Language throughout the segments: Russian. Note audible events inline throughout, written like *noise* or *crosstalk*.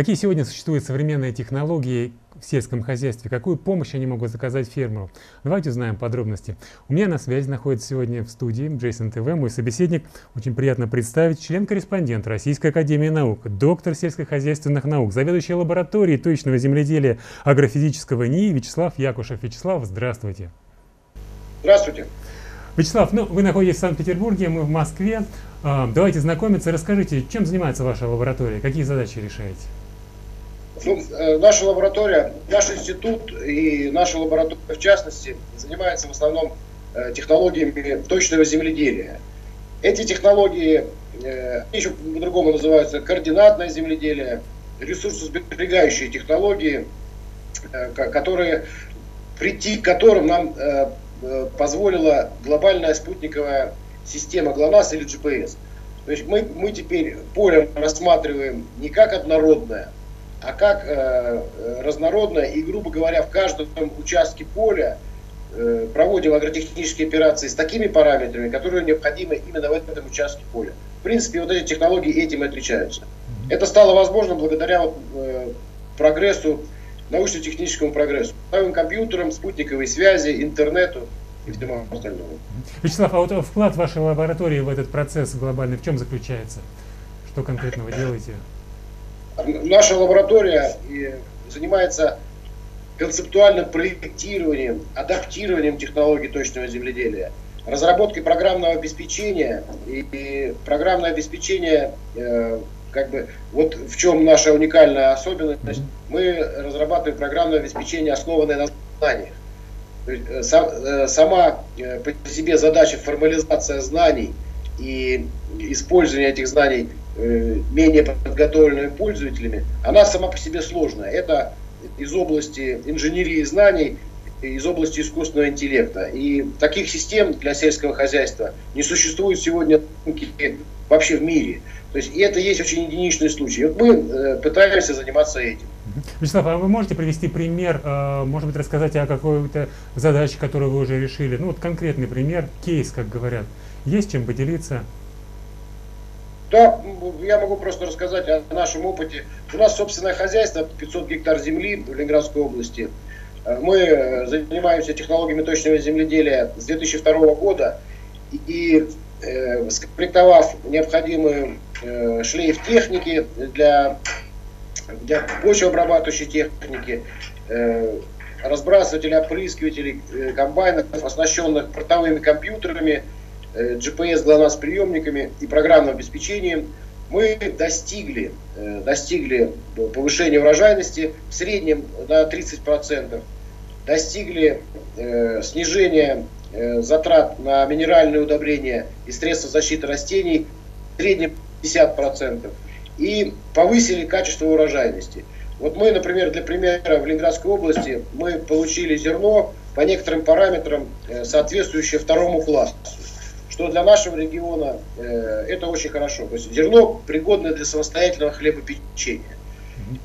Какие сегодня существуют современные технологии в сельском хозяйстве? Какую помощь они могут заказать фермеру? Давайте узнаем подробности. У меня на связи находится сегодня в студии Джейсон ТВ, мой собеседник. Очень приятно представить член-корреспондент Российской Академии Наук, доктор сельскохозяйственных наук, заведующий лабораторией точного земледелия агрофизического НИИ Вячеслав Якушев. Вячеслав, здравствуйте. Здравствуйте. Вячеслав, ну, вы находитесь в Санкт-Петербурге, мы в Москве. А, давайте знакомиться. Расскажите, чем занимается ваша лаборатория, какие задачи решаете? Ну, э, наша лаборатория, наш институт и наша лаборатория в частности занимается в основном э, технологиями точного земледелия. Эти технологии, э, еще по-другому называются координатное земледелие, ресурсосберегающие технологии, которые, прийти к которым нам позволила глобальная спутниковая система ГЛОНАСС или GPS. То есть мы, мы теперь поле рассматриваем не как однородное, а как э, э, разнородное. И, грубо говоря, в каждом участке поля э, проводим агротехнические операции с такими параметрами, которые необходимы именно в этом участке поля. В принципе, вот эти технологии этим и отличаются. Это стало возможно благодаря вот, э, прогрессу, научно-техническому прогрессу. Новым компьютерам, спутниковой связи, интернету и всему остальному. Вячеслав, а вот вклад вашей лаборатории в этот процесс глобальный в чем заключается? Что конкретно вы делаете? Наша лаборатория занимается концептуальным проектированием, адаптированием технологий точного земледелия, разработкой программного обеспечения и программное обесечение э, как бы вот в чем наша уникальная особенность. Мы разрабатываем программное обеспечение, основанное на знаниях. Э, э, сама по себе задача формализация знаний и использование этих знаний Э, менее подготовленными пользователями, она сама по себе сложная. Это из области инженерии знаний, из области искусственного интеллекта. И таких систем для сельского хозяйства не существует сегодня вообще в мире. То есть и это есть очень единичный случай. Вот мы э, пытаемся заниматься этим. Вячеслав, а вы можете привести пример, э, может быть, рассказать о какой-то задаче, которую вы уже решили? Ну вот конкретный пример, кейс, как говорят. Есть чем поделиться? Да, я могу просто рассказать о нашем опыте. У нас собственное хозяйство, 500 гектар земли в Ленинградской области. Э, мы э, занимаемся технологиями точного земледелия с 2002 года. И э, скомплектовав необходимый э, шлейф техники для, для почвообрабатывающей техники, э, разбрасывателей, опрыскивателей, э, комбайнов, оснащенных портовыми компьютерами – Э, GPS GLONASS приемниками и программным обеспечением мы достигли, э, достигли повышения урожайности в среднем на 30%, достигли э, снижения затрат на минеральные удобрения и средства защиты растений в среднем 50% и повысили качество урожайности. Вот мы, например, для примера в Ленинградской области мы получили зерно по некоторым параметрам, соответствующее второму классу что для нашего региона э, это очень хорошо. То есть зерно пригодно для самостоятельного хлебопечения.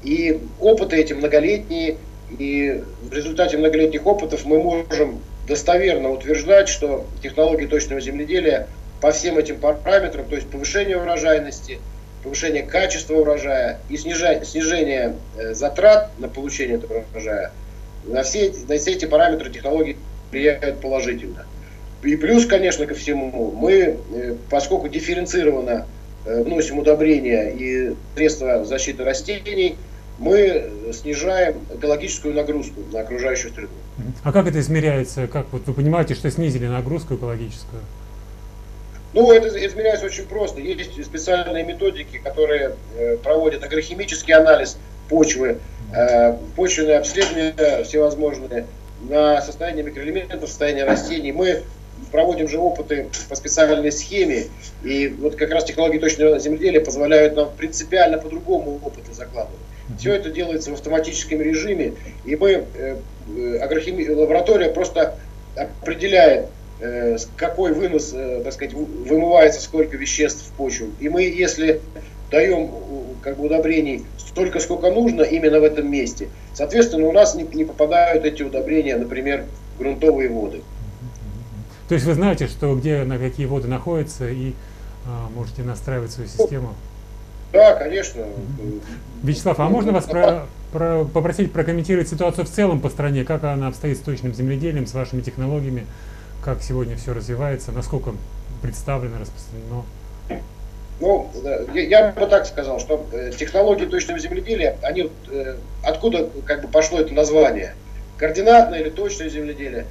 И опыты эти многолетние, и в результате многолетних опытов мы можем достоверно утверждать, что технологии точного земледелия по всем этим параметрам, то есть повышение урожайности, повышение качества урожая и снижение, снижение э, затрат на получение этого урожая, на все, на все эти параметры технологии влияют положительно. И плюс, конечно, ко всему, мы, э, поскольку дифференцированно э, вносим удобрения и средства защиты растений, мы снижаем экологическую нагрузку на окружающую среду. А как это измеряется? Как вот вы понимаете, что снизили нагрузку экологическую? Ну, это измеряется очень просто. Есть специальные методики, которые э, проводят агрохимический анализ почвы, почвенные обследования всевозможные на состояние микроэлементов, состояние растений. Мы проводим же опыты по специальной схеме, и вот как раз технологии точного земледелия позволяют нам принципиально по-другому опыты закладывать. Все это делается в автоматическом режиме, и мы, э, э агрохими... лаборатория просто определяет, э, какой вынос, э, так сказать, вымывается, сколько веществ в почву. И мы, если даем как бы удобрений столько, сколько нужно именно в этом месте, соответственно, у нас не, не попадают эти удобрения, например, грунтовые воды. То есть вы знаете, что где на какие воды находятся и а, можете настраивать свою систему? Да, конечно. Вячеслав, а можно вас про, про, попросить прокомментировать ситуацию в целом по стране? Как она обстоит с точным земледелием, с вашими технологиями? Как сегодня все развивается? Насколько представлено, распространено? Ну, я бы так сказал, что э, технологии точного земледелия, они э, откуда как бы пошло это название? Координатное или точное земледелие?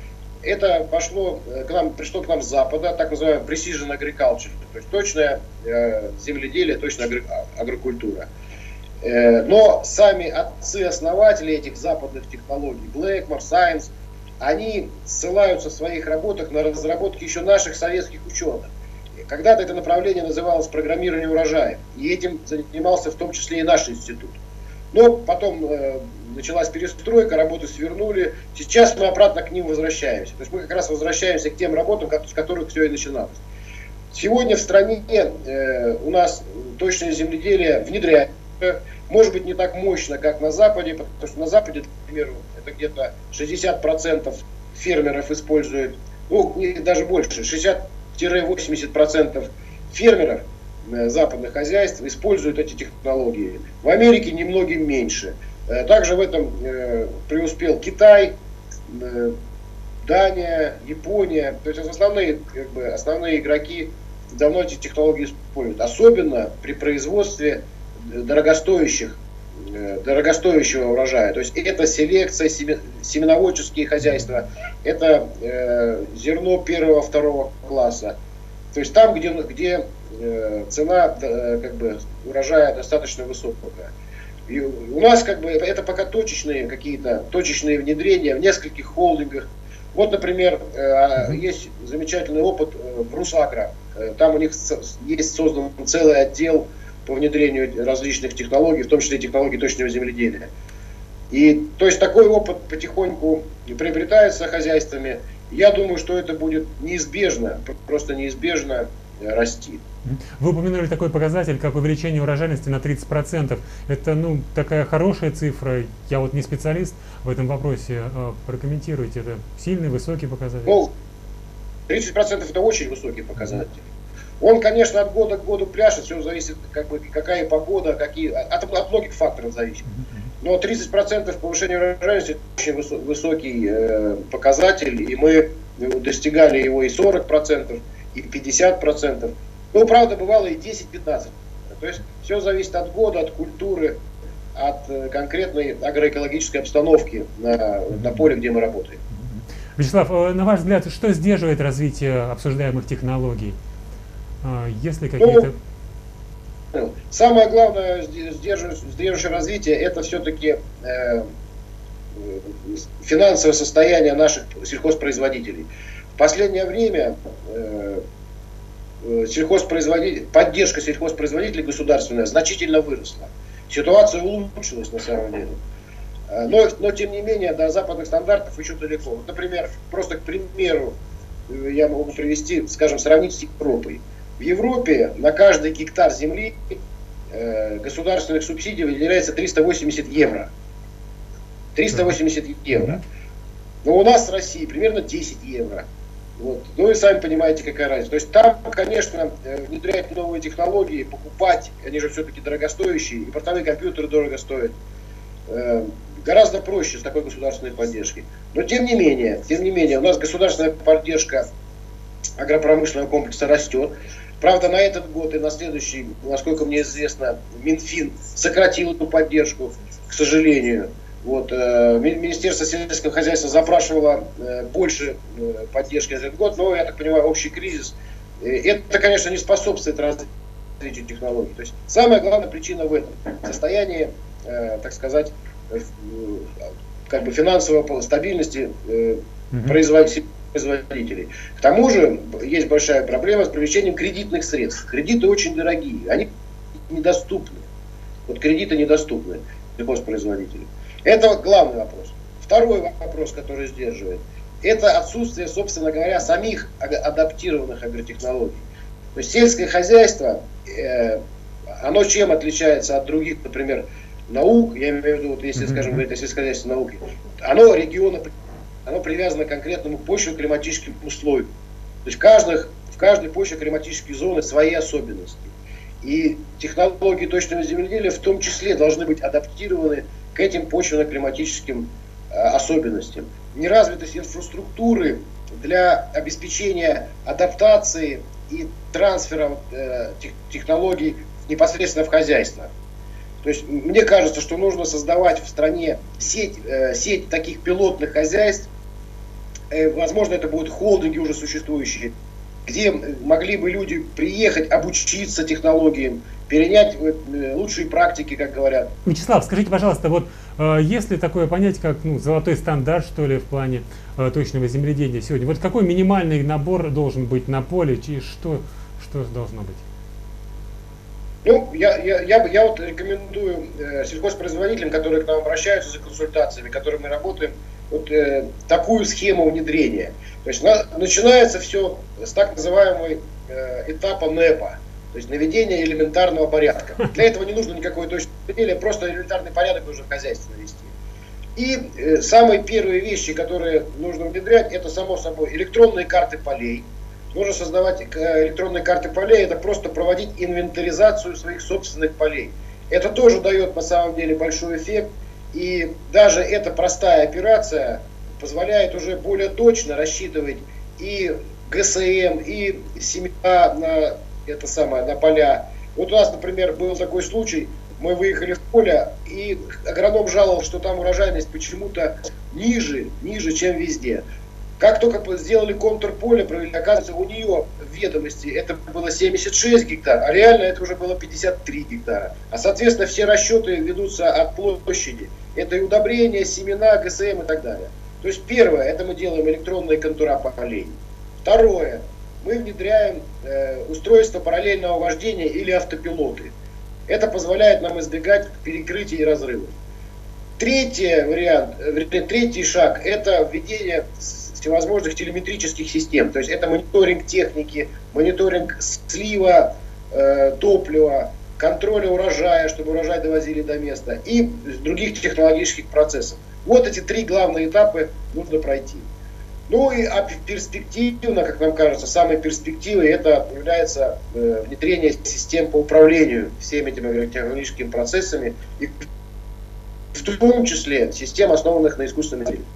Это пошло э, к нам, пришло к нам с запада, так называемое precision agriculture, то есть точное земледелие, точная агрокультура. Но сами отцы-основатели этих западных технологий, Blackmore, Science, они ссылаются в своих работах на разработки еще наших советских ученых. Когда-то это направление называлось программирование урожая, и этим занимался в том числе и наш институт. Но потом э, началась перестройка, работы свернули. Сейчас мы обратно к ним возвращаемся. То есть мы как раз возвращаемся к тем работам, с которых все и начиналось. Сегодня в стране э, у нас точное земледелие внедряется. Может быть, не так мощно, как на Западе, потому что на Западе, к примеру, это где-то 60% фермеров используют, ну, даже больше, 60 80% фермеров э, западных хозяйств используют эти технологии. В Америке немногим меньше. Э, также в этом э, преуспел Китай, Дания, Япония. То есть основные, как бы, основные игроки давно эти технологии используют. Особенно при производстве дорогостоящих дорогостоящего урожая. То есть это селекция, семеноводческие хозяйства, это э, зерно первого, второго класса. То есть там, где, где э, цена э, как бы, урожая достаточно высокая. И у нас как бы это, это пока точечные какие-то точечные внедрения в нескольких холдингах. Вот, например, э, есть замечательный опыт э, в Русагро. Э, там у них есть создан целый отдел по внедрению различных технологий, в том числе технологий точного земледелия. И то есть такой опыт потихоньку приобретается хозяйствами. Я думаю, что это будет неизбежно, просто неизбежно расти. Вы упомянули такой показатель, как увеличение урожайности на 30%. Это ну, такая хорошая цифра. Я вот не специалист в этом вопросе. А, прокомментируйте, это сильный, высокий показатель? Ну, 30% это очень высокий показатель. Он, конечно, от года к году пляшет, все зависит, как бы, какая погода, какие, от, от многих факторов зависит. Но 30% повышения урожайности очень высокий э, показатель, и мы достигали его и 40%, и 50%. Ну, правда, бывало и 10-15%. То есть все зависит от года, от культуры, от э, конкретной агроэкологической обстановки на, на поле, где мы работаем. Вячеслав, э, на ваш взгляд, что сдерживает развитие обсуждаемых технологий? А, Если какие-то... Ну, самое главное сдерживающее развитие это все-таки э, финансовое состояние наших сельхозпроизводителей. В последнее время э сельхозпроизводитель, поддержка сельхозпроизводителей государственная значительно выросла. Ситуация улучшилась на самом деле. Э, но, но тем не менее до западных стандартов еще далеко. Вот, например, просто к примеру э, я могу привести, скажем, сравнить с Европой. В Европе на каждый гектар земли э, государственных субсидий выделяется 380 евро. 380 евро. Но у нас в России примерно 10 евро. Вот. Ну и сами понимаете, какая разница. То есть там, конечно, э, внедрять новые технологии, покупать, они же все-таки дорогостоящие, и портовые компьютеры дорого стоят. Э, гораздо проще с такой государственной поддержкой. Но тем не менее, тем не менее, у нас государственная поддержка агропромышленного комплекса растет. Правда, на этот год и на следующий, насколько мне известно, Минфин сократил эту поддержку, к сожалению. Вот, э, Министерство сельского хозяйства запрашивало э, больше э, поддержки этот год, но, я так понимаю, общий кризис. Э, это, конечно, не способствует развитию технологий. То есть самая главная причина в этом. Состоянии, э, так сказать, э, как бы финансовой стабильности э, производителей производителей. К тому же есть большая проблема с привлечением кредитных средств. Кредиты очень дорогие, они недоступны. Вот кредиты недоступны сельхозпроизводителям. Это главный вопрос. Второй вопрос, который сдерживает, это отсутствие, собственно говоря, самих адаптированных агротехнологий. То есть сельское хозяйство, э, оно чем отличается от других, например, наук, я имею в виду, вот если, скажем, говорить о сельскохозяйственной науке, оно региона оно привязано к конкретному почвенно-климатическим условиям. То есть в, каждых, в каждой почве-климатической зоны свои особенности. И технологии точного земледелия в том числе должны быть адаптированы к этим почвенно-климатическим э, особенностям. Неразвитость инфраструктуры для обеспечения адаптации и трансфера э, технологий непосредственно в хозяйство. То есть мне кажется, что нужно создавать в стране сеть, э, сеть таких пилотных хозяйств. Возможно, это будут холдинги уже существующие, где могли бы люди приехать, обучиться технологиям, перенять э, лучшие практики, как говорят. Вячеслав, скажите, пожалуйста, вот э, есть ли такое понятие, как ну, золотой стандарт, что ли, в плане э, точного земледения сегодня? Вот какой минимальный набор должен быть на поле, и что, что должно быть? Ну, я, я, я, я вот рекомендую э, сельхозпроизводителям, которые к нам обращаются за консультациями, которыми мы работаем, вот э, такую схему внедрения. То есть на, начинается все с так называемого э, этапа НЭПа, то есть наведение элементарного порядка. *laughs* Для этого не нужно никакой точного определения, просто элементарный порядок нужно в хозяйстве навести. И э, самые первые вещи, которые нужно внедрять, это само собой электронные карты полей, нужно создавать э, электронные карты полей, это просто проводить инвентаризацию своих собственных полей. Это тоже дает на самом деле большой эффект. И даже эта простая операция позволяет уже более точно рассчитывать и ГСМ, и семена на, это самое, на поля. Вот у нас, например, был такой случай, мы выехали в поле, и агроном жаловал, что там урожайность почему-то ниже, ниже, чем везде. Как только сделали контур поля, провели, оказывается, у нее в ведомости это было 76 гектар, а реально это уже было 53 гектара. А, соответственно, все расчеты ведутся от площади. Это и удобрения, семена, ГСМ и так далее. То есть первое, это мы делаем электронные контура полей. Второе, мы внедряем э, устройство параллельного вождения или автопилоты. Это позволяет нам избегать перекрытий и разрывов. Третий вариант, э, третий шаг – это введение всевозможных телеметрических систем. То есть это мониторинг техники, мониторинг слива э, топлива, контроля урожая, чтобы урожай довозили до места и других технологических процессов. Вот эти три главные этапы нужно пройти. Ну и а перспективно, как нам кажется, самой перспективой это является э, внедрение систем по управлению всеми этими агротехнологическими процессами, и в том числе систем, основанных на искусственном интеллекте.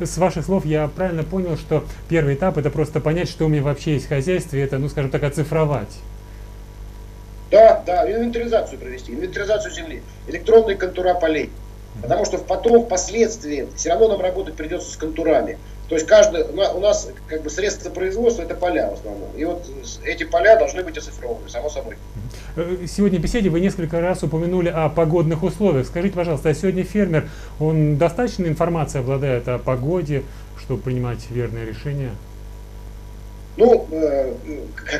С ваших слов я правильно понял, что первый этап это просто понять, что у меня вообще есть в хозяйстве, это, ну скажем так, оцифровать. Да, да, инвентаризацию провести, инвентаризацию земли, электронные контура полей. Потому что потом, впоследствии, все равно нам работать придется с контурами. То есть каждый, у нас как бы средства производства это поля в основном. И вот эти поля должны быть оцифрованы, само собой. Э, сегодня в беседе вы несколько раз упомянули о погодных условиях. Скажите, пожалуйста, а сегодня фермер, он достаточно информации обладает о погоде, чтобы принимать верные решения? Ну, э,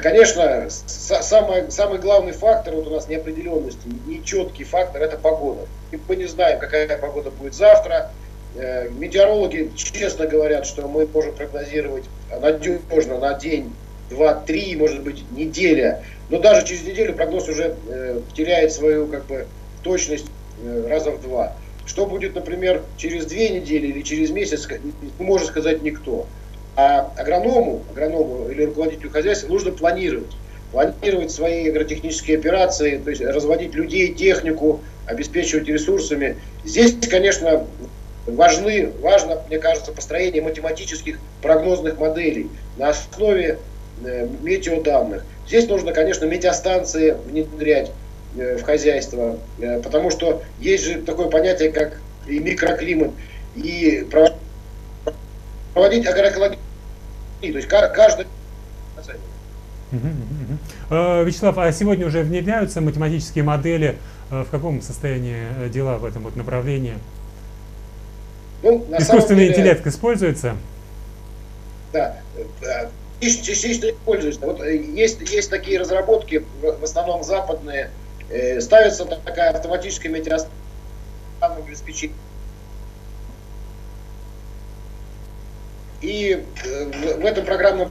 конечно, самый, самый главный фактор вот у нас неопределенности, нечеткий фактор – это погода. И мы не знаем, какая погода будет завтра, метеорологи честно говорят, что мы можем прогнозировать надежно на день, два, три, может быть, неделя. Но даже через неделю прогноз уже э, теряет свою как бы, точность э, раза в два. Что будет, например, через две недели или через месяц, не может сказать никто. А агроному, агроному или руководителю хозяйства нужно планировать. Планировать свои агротехнические операции, то есть разводить людей, технику, обеспечивать ресурсами. Здесь, конечно, важны, важно, мне кажется, построение математических прогнозных моделей на основе э, метеоданных. Здесь нужно, конечно, метеостанции внедрять э, в хозяйство, э, потому что есть же такое понятие, как и микроклимат, и проводить агроэкологию, то есть каждый Вячеслав, а сегодня уже внедряются математические модели? В каком состоянии дела в этом вот направлении? Ну, Искусственный деле, интеллект используется? Да, частично используется. Вот э, есть, есть такие разработки, в основном западные, э, ставится такая автоматическая метеостанция обеспечения. И э, в, в этом программном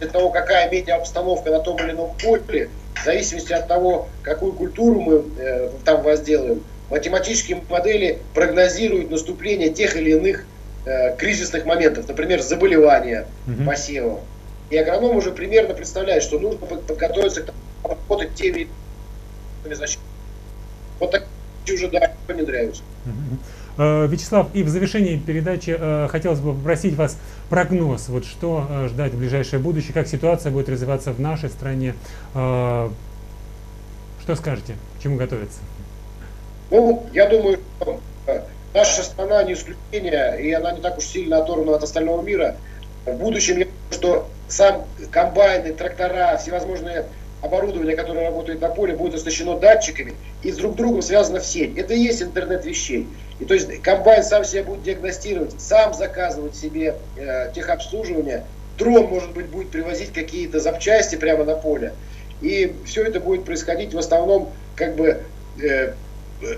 от того, какая метеообстановка на том или ином поле, в зависимости от того, какую культуру мы э, там возделаем, математические модели прогнозируют наступление тех или иных э, кризисных моментов, например, заболевания угу. посева. И агроном уже примерно представляет, что нужно подготовиться к работать теми защитами. Вот так уже да, внедряются. Э, Вячеслав, и в завершении передачи э, хотелось бы попросить вас прогноз. Вот что э, ждать в ближайшее будущее, как ситуация будет развиваться в нашей стране. Что скажете, к чему готовиться? Ну, я думаю, что наша страна не исключение, и она не так уж сильно оторвана от остального мира. В будущем, я думаю, что сам комбайны, трактора, всевозможные оборудование, которое работает на поле, будет оснащено датчиками и с друг другом связано в сеть. Это и есть интернет вещей. И то есть комбайн сам себя будет диагностировать, сам заказывать себе э, техобслуживание. Дрон, может быть, будет привозить какие-то запчасти прямо на поле. И все это будет происходить в основном как бы э,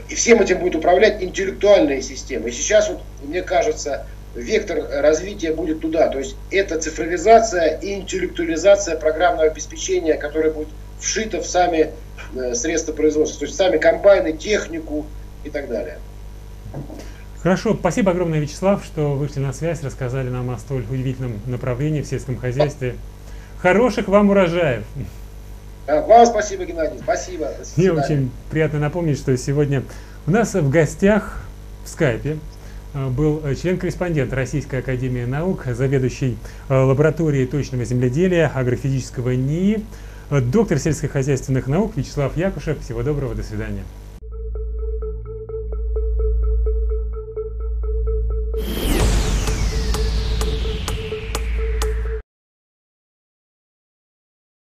и всем этим будет управлять интеллектуальная система. И сейчас, вот, мне кажется, вектор развития будет туда. То есть это цифровизация и интеллектуализация программного обеспечения, которое будет вшито в сами э, средства производства, то есть сами комбайны, технику и так далее. Хорошо, спасибо огромное, Вячеслав, что вышли на связь, рассказали нам о столь удивительном направлении в сельском хозяйстве. Хороших вам урожаев! Вам спасибо, Геннадий, спасибо. Мне очень приятно напомнить, что сегодня у нас в гостях в скайпе Э, был э, член-корреспондент Российской Академии Наук, заведующий э, лабораторией точного земледелия агрофизического НИИ, доктор сельскохозяйственных наук Вячеслав Якушев. Всего доброго, до свидания.